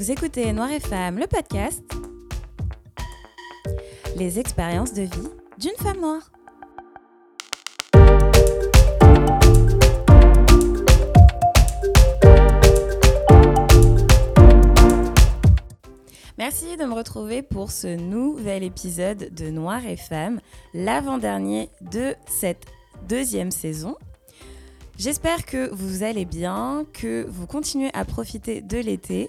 Vous écoutez Noir et Femme, le podcast. Les expériences de vie d'une femme noire. Merci de me retrouver pour ce nouvel épisode de Noir et Femme, l'avant-dernier de cette deuxième saison. J'espère que vous allez bien, que vous continuez à profiter de l'été.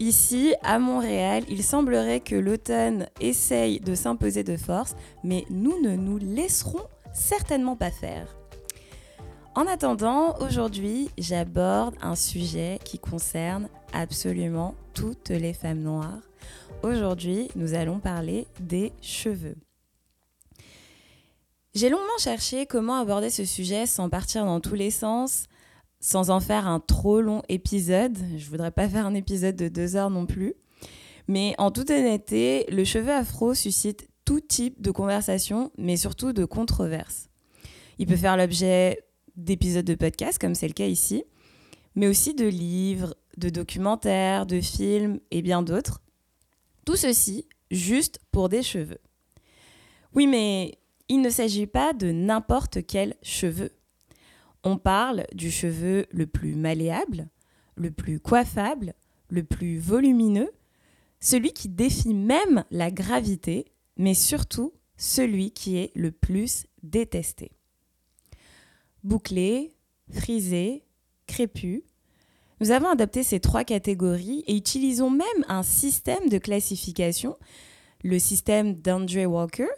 Ici, à Montréal, il semblerait que l'automne essaye de s'imposer de force, mais nous ne nous laisserons certainement pas faire. En attendant, aujourd'hui, j'aborde un sujet qui concerne absolument toutes les femmes noires. Aujourd'hui, nous allons parler des cheveux. J'ai longuement cherché comment aborder ce sujet sans partir dans tous les sens, sans en faire un trop long épisode. Je voudrais pas faire un épisode de deux heures non plus. Mais en toute honnêteté, le cheveu afro suscite tout type de conversation, mais surtout de controverses. Il peut faire l'objet d'épisodes de podcast, comme c'est le cas ici, mais aussi de livres, de documentaires, de films et bien d'autres. Tout ceci juste pour des cheveux. Oui, mais il ne s'agit pas de n'importe quel cheveu. On parle du cheveu le plus malléable, le plus coiffable, le plus volumineux, celui qui défie même la gravité, mais surtout celui qui est le plus détesté. Bouclé, frisé, crépu, nous avons adopté ces trois catégories et utilisons même un système de classification, le système d'Andre Walker,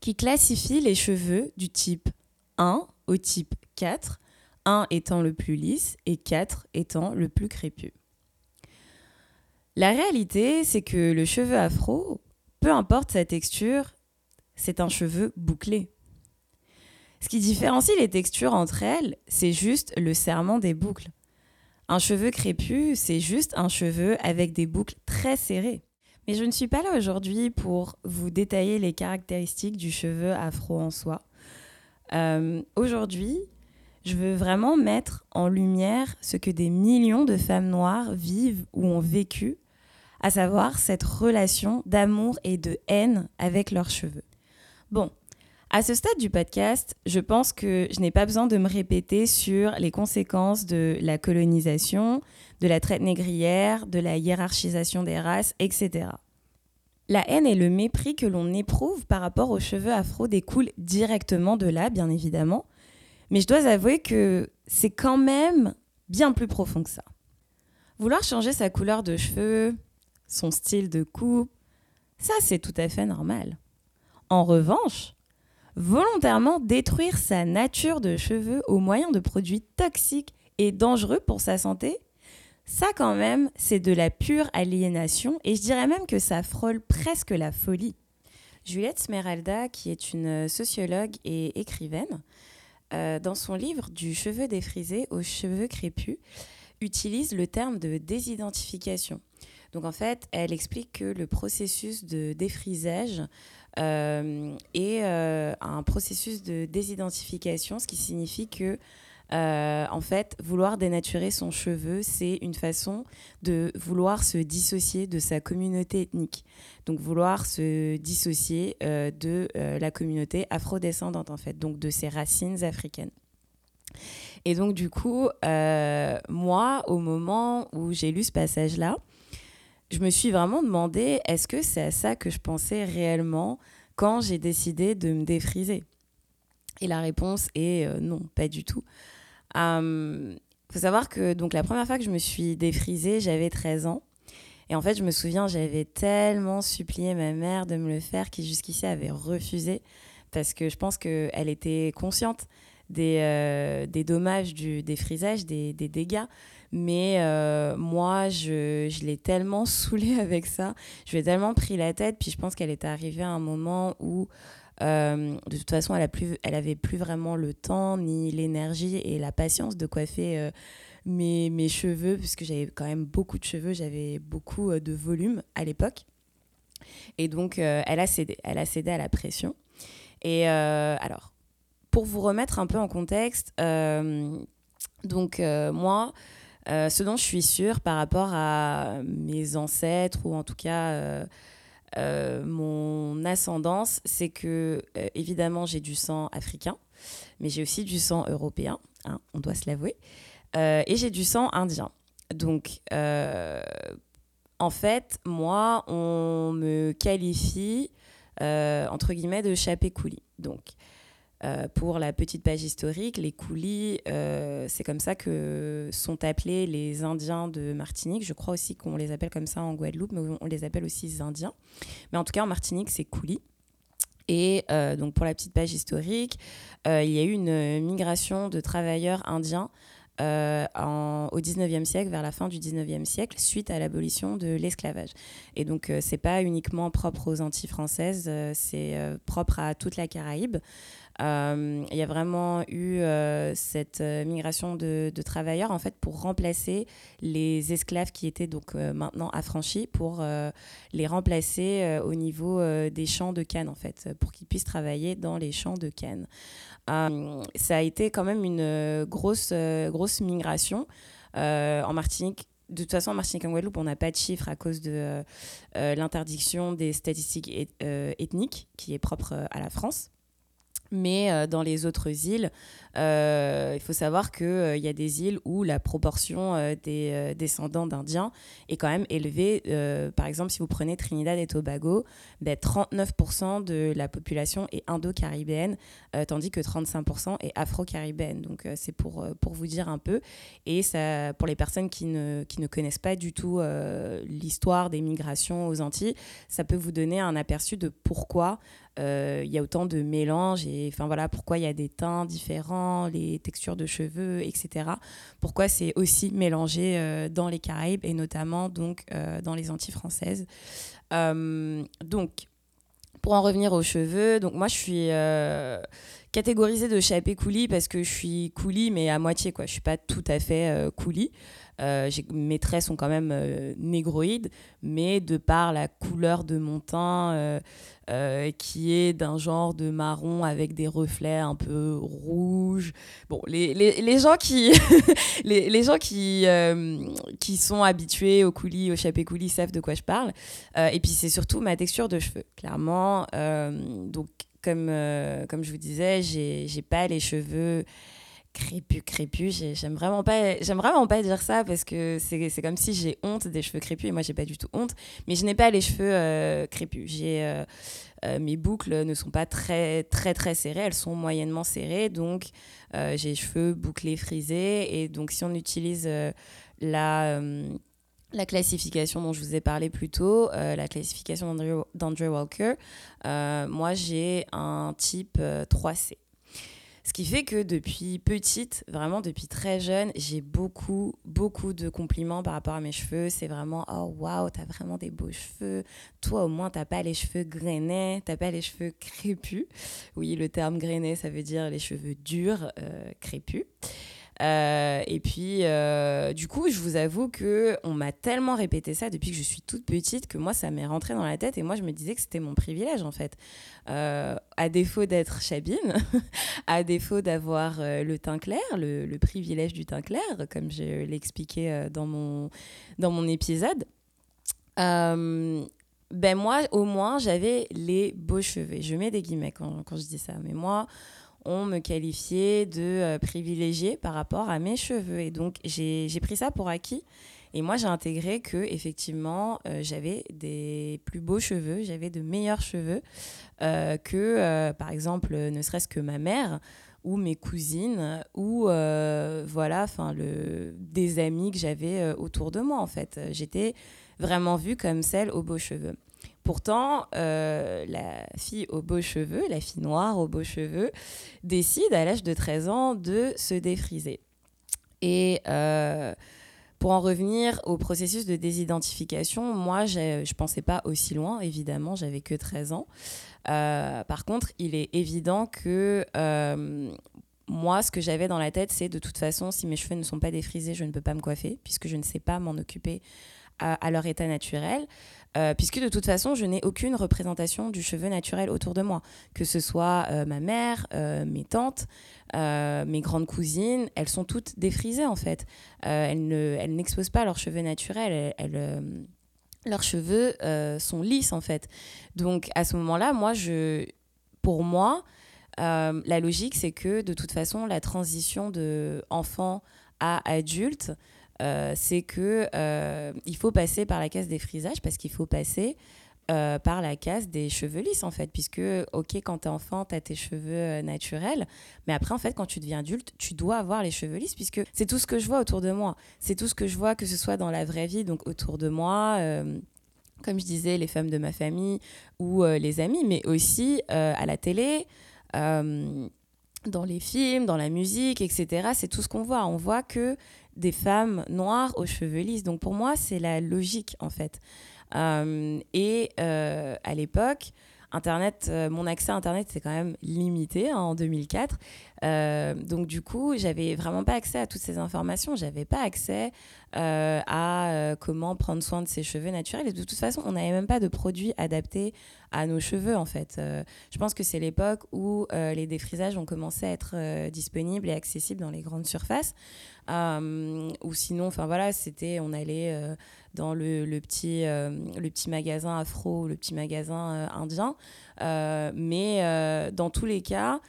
qui classifie les cheveux du type 1 au type 4, 1 étant le plus lisse et 4 étant le plus crépu. La réalité, c'est que le cheveu afro, peu importe sa texture, c'est un cheveu bouclé. Ce qui différencie les textures entre elles, c'est juste le serrement des boucles. Un cheveu crépu, c'est juste un cheveu avec des boucles très serrées. Mais je ne suis pas là aujourd'hui pour vous détailler les caractéristiques du cheveu afro en soi. Euh, aujourd'hui, je veux vraiment mettre en lumière ce que des millions de femmes noires vivent ou ont vécu, à savoir cette relation d'amour et de haine avec leurs cheveux. Bon, à ce stade du podcast, je pense que je n'ai pas besoin de me répéter sur les conséquences de la colonisation, de la traite négrière, de la hiérarchisation des races, etc. La haine et le mépris que l'on éprouve par rapport aux cheveux afro découlent directement de là, bien évidemment, mais je dois avouer que c'est quand même bien plus profond que ça. Vouloir changer sa couleur de cheveux, son style de coupe, ça c'est tout à fait normal. En revanche, volontairement détruire sa nature de cheveux au moyen de produits toxiques et dangereux pour sa santé, ça quand même, c'est de la pure aliénation et je dirais même que ça frôle presque la folie. Juliette Smeralda, qui est une sociologue et écrivaine, euh, dans son livre Du cheveu défrisé aux cheveux crépus, utilise le terme de désidentification. Donc en fait, elle explique que le processus de défrisage euh, et euh, un processus de désidentification, ce qui signifie que euh, en fait, vouloir dénaturer son cheveu, c'est une façon de vouloir se dissocier de sa communauté ethnique. Donc, vouloir se dissocier de la communauté afrodescendante, en fait, donc de ses racines africaines. Et donc, du coup, moi, au moment où j'ai lu ce passage-là, je me suis vraiment demandé est-ce que c'est à ça que je pensais réellement quand j'ai décidé de me défriser? Et la réponse est euh, non, pas du tout. Il hum, faut savoir que donc la première fois que je me suis défrisée, j'avais 13 ans. Et en fait, je me souviens, j'avais tellement supplié ma mère de me le faire qui jusqu'ici avait refusé parce que je pense qu'elle était consciente des, euh, des dommages du défrisage, des, des dégâts. Mais euh, moi, je, je l'ai tellement saoulée avec ça. Je lui ai tellement pris la tête. Puis je pense qu'elle est arrivée à un moment où, euh, de toute façon, elle, a plus, elle avait plus vraiment le temps, ni l'énergie et la patience de coiffer euh, mes, mes cheveux, puisque j'avais quand même beaucoup de cheveux. J'avais beaucoup de volume à l'époque. Et donc, elle, a cédé, elle a cédé à la pression. Et alors, pour vous remettre un peu en contexte, donc moi, ce dont je suis sûre par rapport à mes ancêtres ou en tout cas mon ascendance, c'est que évidemment j'ai du sang africain, mais j'ai aussi du sang européen, hein, on doit se l'avouer, et j'ai du sang indien. Donc, en fait, moi, on me qualifie entre guillemets de chapé coulis. Donc, euh, pour la petite page historique, les coulis, euh, c'est comme ça que sont appelés les Indiens de Martinique. Je crois aussi qu'on les appelle comme ça en Guadeloupe, mais on les appelle aussi Indiens. Mais en tout cas, en Martinique, c'est coulis. Et euh, donc, pour la petite page historique, il y a eu une migration de travailleurs indiens en, au 19e siècle, vers la fin du 19e siècle, suite à l'abolition de l'esclavage. Et donc, ce c'est pas uniquement propre aux Antilles françaises, c'est propre à toute la Caraïbe. Euh, il y a vraiment eu euh, cette euh, migration de, travailleurs en fait pour remplacer les esclaves qui étaient donc maintenant affranchis pour les remplacer au niveau des champs de canne en fait pour qu'ils puissent travailler dans les champs de canne. ça a été quand même une grosse grosse migration en Martinique de toute façon, en Martinique et en Guadeloupe, on n'a pas de chiffres à cause de l'interdiction des statistiques ethniques qui est propre à la France. Mais euh, dans les autres îles, euh, il faut savoir qu'il euh, y a des îles où la proportion des descendants d'Indiens est quand même élevée. par exemple, si vous prenez Trinidad et Tobago, ben, 39% de la population est indo-caribéenne, tandis que 35% est afro-caribéenne. Donc c'est pour, pour vous dire un peu. Et ça, pour les personnes qui ne, qui ne connaissent pas du tout l'histoire des migrations aux Antilles, ça peut vous donner un aperçu de pourquoi euh, il y a autant de mélanges et enfin voilà pourquoi il y a des teints différents, les textures de cheveux, etc. Pourquoi c'est aussi mélangé euh, dans les Caraïbes et notamment donc euh, dans les Antilles françaises. donc pour en revenir aux cheveux, donc moi je suis catégorisée de chapé coulis parce que je suis coulis mais à moitié quoi. Je suis pas tout à fait coulis. Euh, mes traits sont quand même euh, négroïdes, mais de par la couleur de mon teint, euh, qui est d'un genre de marron avec des reflets un peu rouges. Bon, les, les, les gens qui, les, les, gens qui, qui sont habitués au coulis, au chapé coulis, savent de quoi je parle. et puis, c'est surtout ma texture de cheveux, clairement. donc, comme, comme je vous disais, j'ai pas les cheveux crépus, crépus. J'aime vraiment pas, j'aime vraiment pas dire ça parce que c'est comme si j'ai honte des cheveux crépus et moi j'ai pas du tout honte. Mais je n'ai pas les cheveux euh, crépus. J'ai euh, euh, mes boucles ne sont pas très très très serrées, elles sont moyennement serrées. Donc j'ai les cheveux bouclés, frisés et donc si on utilise la la classification dont je vous ai parlé plus tôt, la classification d'Andrew Walker, moi j'ai un type 3C. Ce qui fait que depuis petite, vraiment depuis très jeune, j'ai beaucoup, beaucoup de compliments par rapport à mes cheveux. C'est vraiment Oh waouh, t'as vraiment des beaux cheveux. Toi, au moins, t'as pas les cheveux grainés, t'as pas les cheveux crépus. Oui, le terme grainé, ça veut dire les cheveux durs, euh, crépus. Euh, et puis, euh, du coup, je vous avoue que on m'a tellement répété ça depuis que je suis toute petite que moi, ça m'est rentré dans la tête et moi, je me disais que c'était mon privilège en fait. Euh, à défaut d'être chabine, à défaut d'avoir le teint clair, le, privilège du teint clair, comme je l'ai expliqué dans, mon, dans mon épisode. ben moi, au moins, j'avais les beaux cheveux. Je mets des guillemets quand je dis ça. Mais moi, on me qualifiait de euh, privilégiée par rapport à mes cheveux. Et donc, j'ai pris ça pour acquis. Et moi, j'ai intégré que effectivement, euh, j'avais des plus beaux cheveux, j'avais de meilleurs cheveux euh, que, par exemple, ne serait-ce que ma mère ou mes cousines ou voilà, enfin des amis que j'avais autour de moi en fait. J'étais vraiment vue comme celle aux beaux cheveux. Pourtant, euh, la fille aux beaux cheveux, la fille noire aux beaux cheveux, décide à l'âge de 13 ans de se défriser. Et euh, pour en revenir au processus de désidentification, moi, je ne pensais pas aussi loin, évidemment, j'avais que 13 ans. Euh, par contre, il est évident que moi, ce que j'avais dans la tête, c'est de toute façon, si mes cheveux ne sont pas défrisés, je ne peux pas me coiffer, puisque je ne sais pas m'en occuper à, leur état naturel. Euh, puisque de toute façon, je n'ai aucune représentation du cheveu naturel autour de moi. Que ce soit euh, ma mère, euh, mes tantes, mes grandes cousines, elles sont toutes défrisées en fait. elles, ne, elles n'exposent pas leurs cheveux naturels. leurs cheveux sont lisses en fait. Donc à ce moment-là, moi, pour moi, la logique, c'est que de toute façon, la transition de enfant à adulte, euh, c'est que euh, il faut passer par la case des frisages parce qu'il faut passer euh, par la case des cheveux lisses en fait. Puisque ok quand t'es enfant t'as tes cheveux naturels mais après en fait quand tu deviens adulte tu dois avoir les cheveux lisses puisque c'est tout ce que je vois autour de moi. C'est tout ce que je vois que ce soit dans la vraie vie donc autour de moi comme je disais les femmes de ma famille ou les amis mais aussi à la télé dans les films, dans la musique, etc. C'est tout ce qu'on voit. On voit que des femmes noires aux cheveux lisses. Donc pour moi, c'est la logique en fait. Euh, et euh, à l'époque, Internet, euh, mon accès à Internet, c'est quand même limité hein, en 2004. donc du coup, j'avais vraiment pas accès à toutes ces informations. J'avais pas accès à comment prendre soin de ses cheveux naturels. Et de toute façon, on n'avait même pas de produits adaptés à nos cheveux en fait. je pense que c'est l'époque où les défrisages ont commencé à être disponibles et accessibles dans les grandes surfaces. Euh, ou sinon, enfin voilà, c'était, on allait euh, dans le, petit, euh, le petit magasin afro, le petit magasin indien. mais dans tous les cas,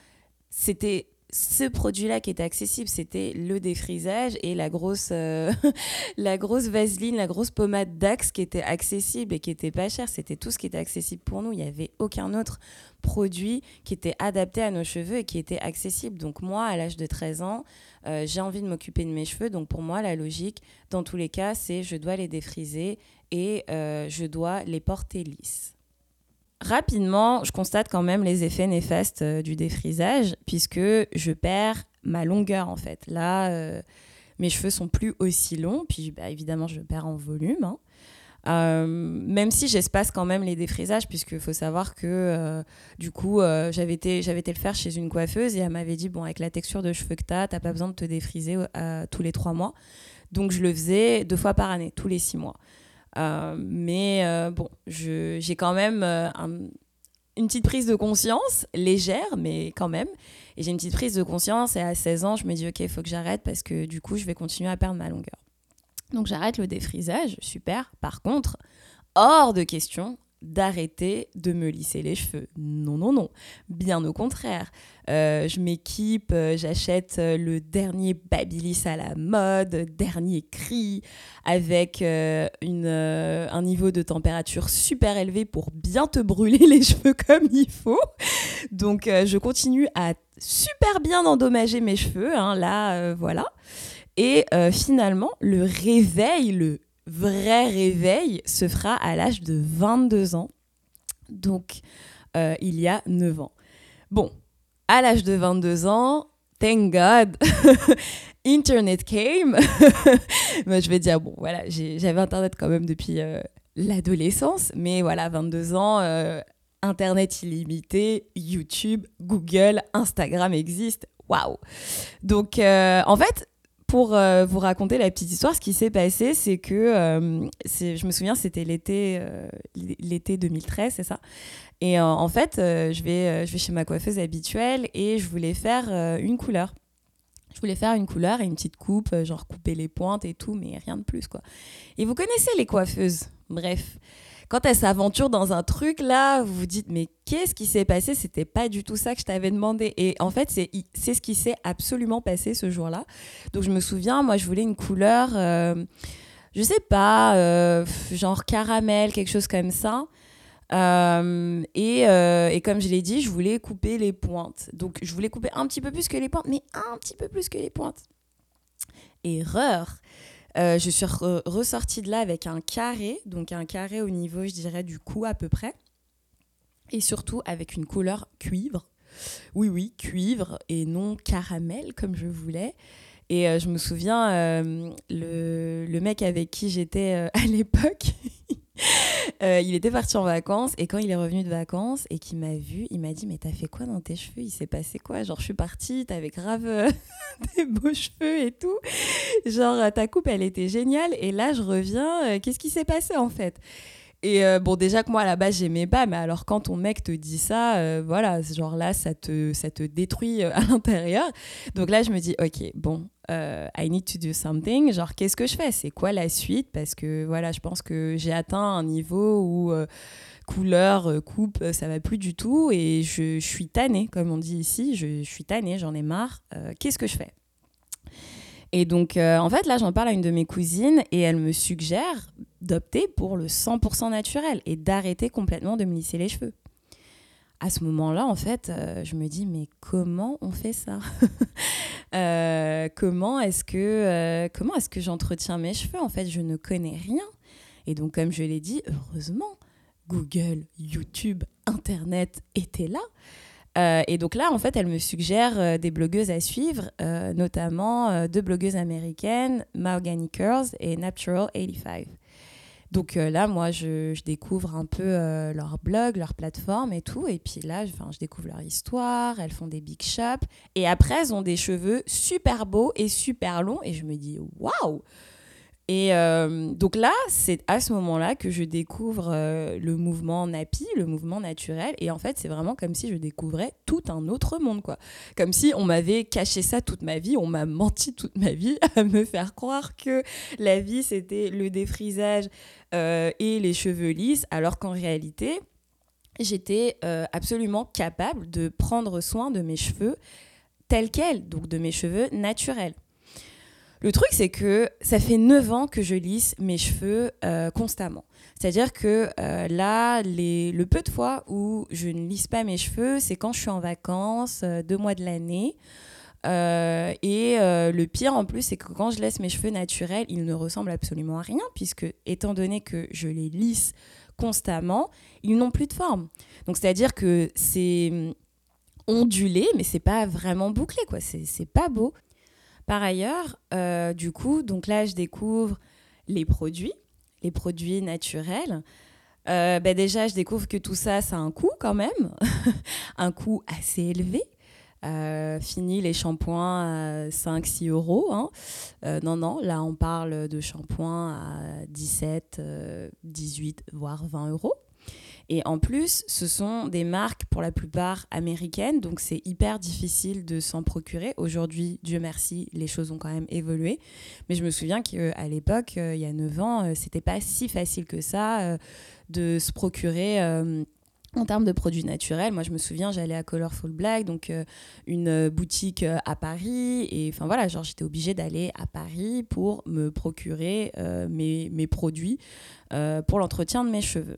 c'était ce produit-là qui était accessible, c'était le défrisage et la grosse, la grosse vaseline, la grosse pommade d'Axe qui était accessible et qui était pas chère. C'était tout ce qui était accessible pour nous. Il n'y avait aucun autre produit qui était adapté à nos cheveux et qui était accessible. Donc moi, à l'âge de 13 ans, euh, j'ai envie de m'occuper de mes cheveux. Donc pour moi, la logique, dans tous les cas, c'est je dois les défriser et euh, je dois les porter lisses. Rapidement, je constate quand même les effets néfastes euh, du défrisage puisque je perds ma longueur en fait. Là, mes cheveux sont plus aussi longs, puis bah, évidemment, je perds en volume. Hein. Euh, même si j'espace quand même les défrisages, puisqu'il faut savoir que euh, du coup, euh, j'avais été, été le faire chez une coiffeuse et elle m'avait dit Bon, avec la texture de cheveux que tu as, tu pas besoin de te défriser tous les trois mois. Donc, je le faisais deux fois par année, tous les six mois. Mais bon, j'ai quand même une petite prise de conscience, légère, mais quand même. Et j'ai une petite prise de conscience et à 16 ans, je me dis Ok, il faut que j'arrête parce que du coup, je vais continuer à perdre ma longueur. Donc j'arrête le défrisage, super. Par contre, hors de question d'arrêter de me lisser les cheveux. Non, non, non. Bien au contraire. Euh, je m'équipe, euh, j'achète euh, le dernier Babyliss à la mode, dernier cri, avec une, un niveau de température super élevé pour bien te brûler les cheveux comme il faut. Donc je continue à super bien endommager mes cheveux. Hein, là, voilà. Et finalement, le réveil, le vrai réveil, se fera à l'âge de 22 ans. Donc, euh, il y a 9 ans. Bon, à l'âge de 22 ans, thank God, Internet came. mais je vais dire, bon, voilà, j'avais Internet quand même depuis euh, l'adolescence, mais voilà, 22 ans, Internet illimité, YouTube, Google, Instagram existe. Waouh! Donc, en fait, pour euh, vous raconter la petite histoire, ce qui s'est passé, c'est que, euh, je me souviens, c'était l'été, euh, l'été 2013, c'est ça. Et en fait, je, vais, je vais chez ma coiffeuse habituelle et je voulais faire une couleur. Je voulais faire une couleur et une petite coupe, genre couper les pointes et tout, mais rien de plus, quoi. Et vous connaissez les coiffeuses, bref quand elle s'aventure dans un truc là, vous vous dites mais qu'est-ce qui s'est passé? C'était pas du tout ça que je t'avais demandé. Et en fait, c'est ce qui s'est absolument passé ce jour-là. Donc je me souviens, moi je voulais une couleur, euh, je sais pas, euh, genre caramel, quelque chose comme ça. Euh, et, et, comme je l'ai dit, je voulais couper les pointes. Donc je voulais couper un petit peu plus que les pointes, mais un petit peu plus que les pointes. Erreur. Euh, je suis ressortie de là avec un carré, donc un carré au niveau, je dirais, du cou à peu près. Et surtout avec une couleur cuivre. Oui, oui, cuivre et non caramel comme je voulais. Et euh, je me souviens, euh, le, le, mec avec qui j'étais à l'époque, Euh, il était parti en vacances et quand il est revenu de vacances et qu'il m'a vu, il m'a dit mais t'as fait quoi dans tes cheveux? Il s'est passé quoi? Genre je suis partie, t'avais grave euh, des beaux cheveux et tout. Genre ta coupe elle était géniale et là je reviens, euh, qu'est-ce qui s'est passé en fait? Et euh, bon, déjà que moi, à la base, j'aimais pas, mais alors quand ton mec te dit ça, euh, voilà, genre là, ça te, ça te détruit euh, à l'intérieur. Donc là, je me dis, ok, bon, I need to do something. Genre, qu'est-ce que je fais? C'est quoi la suite? Parce que voilà, je pense que j'ai atteint un niveau où couleur, coupe, ça va plus du tout. Et je, je, suis tannée, comme on dit ici. Je, je suis tannée, j'en ai marre. qu'est-ce que je fais? Et donc, en fait, là, j'en parle à une de mes cousines et elle me suggère d'opter pour le 100% naturel et d'arrêter complètement de me lisser les cheveux. À ce moment-là, en fait, euh, je me dis, mais comment on fait ça euh, Comment est-ce que, euh, comment est-ce que j'entretiens mes cheveux En fait, je ne connais rien. Et donc, comme je l'ai dit, heureusement, Google, YouTube, Internet étaient là. Et donc là, en fait, elle me suggère des blogueuses à suivre, notamment deux blogueuses américaines, Mahogany Curls et Natural 85. Donc euh, là, moi, je, découvre un peu euh, leur blog, leur plateforme et tout. Et puis là, je, je découvre leur histoire. Elles font des big shops. Et après, elles ont des cheveux super beaux et super longs. Et je me dis, waouh! Et euh, donc là, c'est à ce moment-là que je découvre euh, le mouvement Napi, le mouvement naturel. Et en fait, c'est vraiment comme si je découvrais tout un autre monde, quoi. Comme si on m'avait caché ça toute ma vie, on m'a menti toute ma vie à me faire croire que la vie, c'était le défrisage euh, et les cheveux lisses, alors qu'en réalité, j'étais absolument capable de prendre soin de mes cheveux tels quels, donc de mes cheveux naturels. Le truc, c'est que ça fait 9 ans que je lisse mes cheveux euh, constamment. C'est-à-dire que euh, là, les, le peu de fois où je ne lisse pas mes cheveux, c'est quand je suis en vacances, euh, deux mois de l'année. et le pire en plus, c'est que quand je laisse mes cheveux naturels, ils ne ressemblent absolument à rien, puisque étant donné que je les lisse constamment, ils n'ont plus de forme. Donc c'est-à-dire que c'est ondulé, mais c'est pas vraiment bouclé, quoi. C'est pas beau. Par ailleurs, euh, du coup, donc là, je découvre les produits, les produits naturels. Euh, bah, déjà, je découvre que tout ça, ça a un coût quand même, un coût assez élevé. Euh, fini les shampoings à 5-6 euros. Hein. non, non, là on parle de shampoings à 17, 18, voire 20 euros. Et en plus, ce sont des marques pour la plupart américaines, donc c'est hyper difficile de s'en procurer. Aujourd'hui, Dieu merci, les choses ont quand même évolué. Mais je me souviens qu'à l'époque, euh, il y a 9 ans, euh, c'était pas si facile que ça euh, de se procurer en termes de produits naturels, moi je me souviens, j'allais à Colorful Black, donc une boutique à Paris, et enfin voilà, genre j'étais obligée d'aller à Paris pour me procurer mes, mes, produits pour l'entretien de mes cheveux.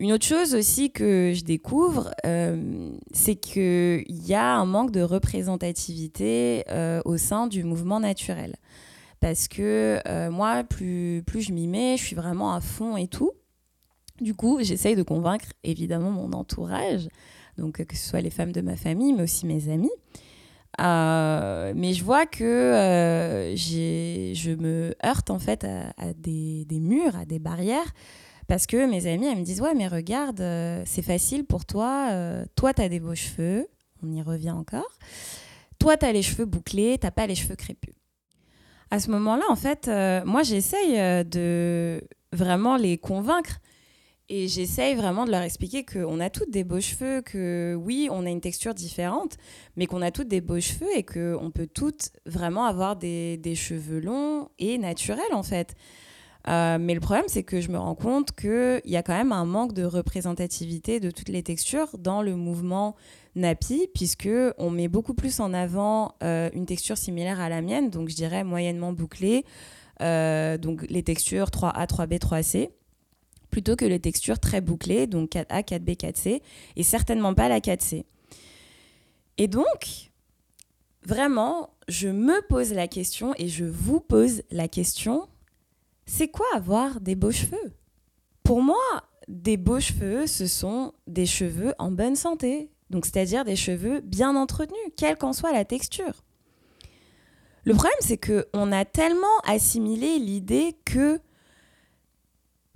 Une autre chose aussi que je découvre, euh, c'est qu'il y a un manque de représentativité euh, au sein du mouvement naturel. Parce que euh, moi, plus, plus je m'y mets, je suis vraiment à fond et tout. Du coup, j'essaye de convaincre évidemment mon entourage, donc que ce soit les femmes de ma famille, mais aussi mes amis. mais je vois que je me heurte en fait à, des, des, murs, à des barrières parce que mes amis, elles me disent Ouais, mais regarde, euh, c'est facile pour toi. Euh, toi, tu as des beaux cheveux. On y revient encore. Toi, tu as les cheveux bouclés, tu pas les cheveux crépus. À ce moment-là, en fait, euh, moi, j'essaye de vraiment les convaincre. Et j'essaye vraiment de leur expliquer qu'on a toutes des beaux cheveux, que oui, on a une texture différente, mais qu'on a toutes des beaux cheveux et qu'on peut toutes vraiment avoir des cheveux longs et naturels, en fait. Euh, mais le problème, c'est que je me rends compte qu'il y a quand même un manque de représentativité de toutes les textures dans le mouvement Napi, puisque on met beaucoup plus en avant euh, une texture similaire à la mienne, donc je dirais moyennement bouclée, euh, donc les textures 3A, 3B, 3C, plutôt que les textures très bouclées, donc 4A, 4B, 4C, et certainement pas la 4C. Et donc, vraiment, je me pose la question et je vous pose la question c'est quoi avoir des beaux cheveux? Pour moi, des beaux cheveux, ce sont des cheveux en bonne santé, donc c'est-à-dire des cheveux bien entretenus, quelle qu'en soit la texture. Le problème, c'est que on a tellement assimilé l'idée que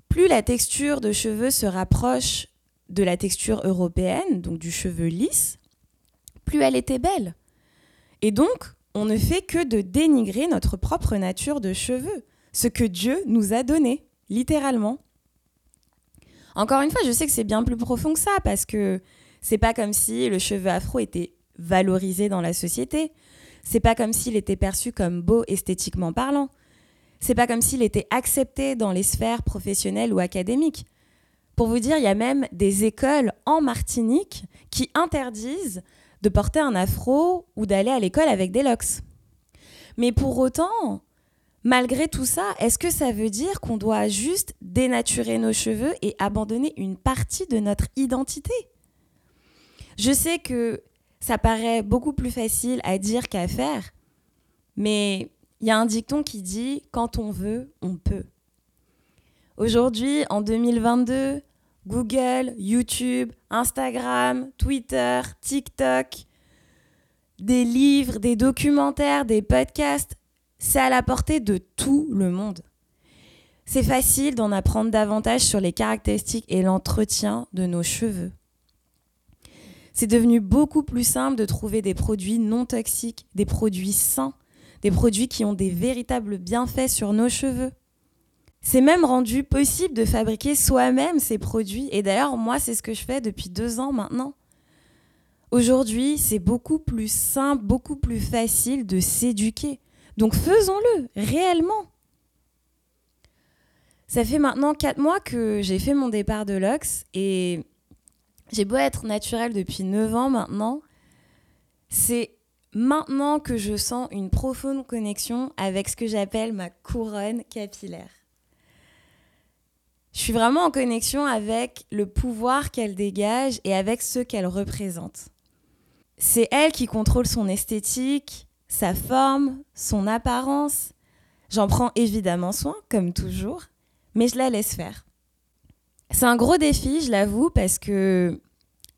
plus la texture de cheveux se rapproche de la texture européenne, donc du cheveu lisse, plus elle était belle. Et donc, on ne fait que de dénigrer notre propre nature de cheveux ce que Dieu nous a donné, littéralement. Encore une fois, je sais que c'est bien plus profond que ça parce que c'est pas comme si le cheveu afro était valorisé dans la société. C'est pas comme s'il était perçu comme beau esthétiquement parlant. C'est pas comme s'il était accepté dans les sphères professionnelles ou académiques. Pour vous dire, il y a même des écoles en Martinique qui interdisent de porter un afro ou d'aller à l'école avec des locks. Mais pour autant, malgré tout ça, est-ce que ça veut dire qu'on doit juste dénaturer nos cheveux et abandonner une partie de notre identité? Je sais que ça paraît beaucoup plus facile à dire qu'à faire, mais il y a un dicton qui dit quand on veut, on peut. Aujourd'hui, en 2022, Google, YouTube, Instagram, Twitter, TikTok, des livres, des documentaires, des podcasts, c'est à la portée de tout le monde. C'est facile d'en apprendre davantage sur les caractéristiques et l'entretien de nos cheveux. C'est devenu beaucoup plus simple de trouver des produits non toxiques, des produits sains, des produits qui ont des véritables bienfaits sur nos cheveux. C'est même rendu possible de fabriquer soi-même ces produits. Et d'ailleurs, moi, c'est ce que je fais depuis deux ans maintenant. Aujourd'hui, c'est beaucoup plus simple, beaucoup plus facile de s'éduquer. Donc faisons-le réellement. Ça fait maintenant quatre mois que j'ai fait mon départ de l'Ox et j'ai beau être naturelle depuis 9 ans maintenant, c'est maintenant que je sens une profonde connexion avec ce que j'appelle ma couronne capillaire. Je suis vraiment en connexion avec le pouvoir qu'elle dégage et avec ce qu'elle représente. C'est elle qui contrôle son esthétique, sa forme, son apparence. J'en prends évidemment soin, comme toujours, mais je la laisse faire. C'est un gros défi, je l'avoue, parce que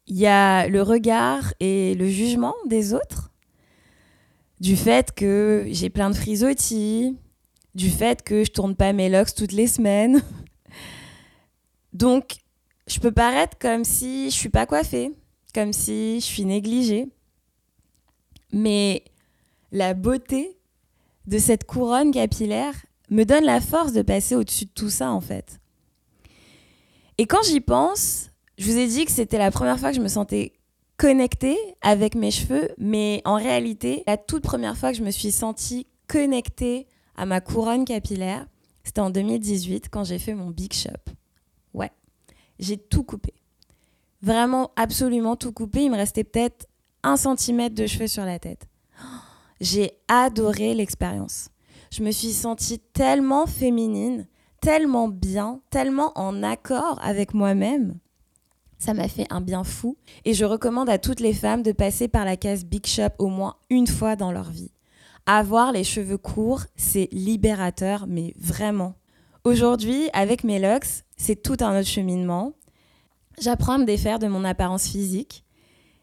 il y a le regard et le jugement des autres, du fait que j'ai plein de frisottis, du fait que je tourne pas mes locks toutes les semaines. Donc, je peux paraître comme si je suis pas coiffée, comme si je suis négligée. Mais la beauté de cette couronne capillaire me donne la force de passer au-dessus de tout ça, en fait. Et quand j'y pense, je vous ai dit que c'était la première fois que je me sentais connectée avec mes cheveux, mais en réalité, la toute première fois que je me suis sentie connectée à ma couronne capillaire, c'était en 2018 quand j'ai fait mon Big Shop. Ouais, j'ai tout coupé. Vraiment, absolument tout coupé. Il me restait peut-être un centimètre de cheveux sur la tête. J'ai adoré l'expérience. Je me suis sentie tellement féminine, tellement bien, tellement en accord avec moi-même. Ça m'a fait un bien fou et je recommande à toutes les femmes de passer par la case Big Shop au moins une fois dans leur vie. Avoir les cheveux courts, c'est libérateur, mais vraiment. Aujourd'hui, avec mes locks, c'est tout un autre cheminement. J'apprends à me défaire de mon apparence physique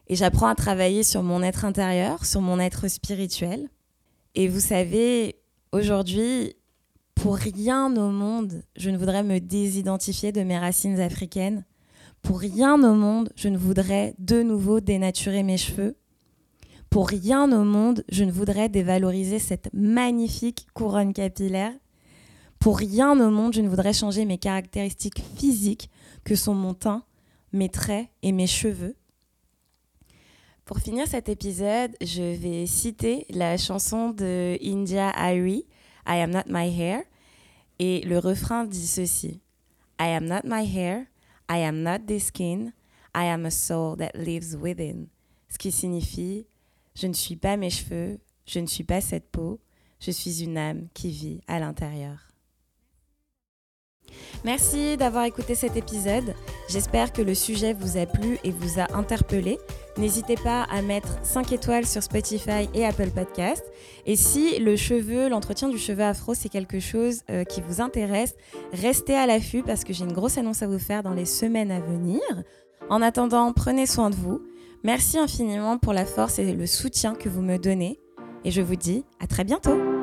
et j'apprends à travailler sur mon être intérieur, sur mon être spirituel. Et vous savez, aujourd'hui, pour rien au monde, je ne voudrais me désidentifier de mes racines africaines. Pour rien au monde, je ne voudrais de nouveau dénaturer mes cheveux. Pour rien au monde, je ne voudrais dévaloriser cette magnifique couronne capillaire. Pour rien au monde, je ne voudrais changer mes caractéristiques physiques que sont mon teint, mes traits et mes cheveux. Pour finir cet épisode, je vais citer la chanson de India Ari, I am not my hair, et le refrain dit ceci I am not my hair, I am not this skin, I am a soul that lives within. Ce qui signifie Je ne suis pas mes cheveux, je ne suis pas cette peau, je suis une âme qui vit à l'intérieur. Merci d'avoir écouté cet épisode. J'espère que le sujet vous a plu et vous a interpellé. N'hésitez pas à mettre 5 étoiles sur Spotify et Apple Podcast. Et si le cheveu, l'entretien du cheveu afro, c'est quelque chose euh, qui vous intéresse, restez à l'affût parce que j'ai une grosse annonce à vous faire dans les semaines à venir. En attendant, prenez soin de vous. Merci infiniment pour la force et le soutien que vous me donnez. Et je vous dis à très bientôt.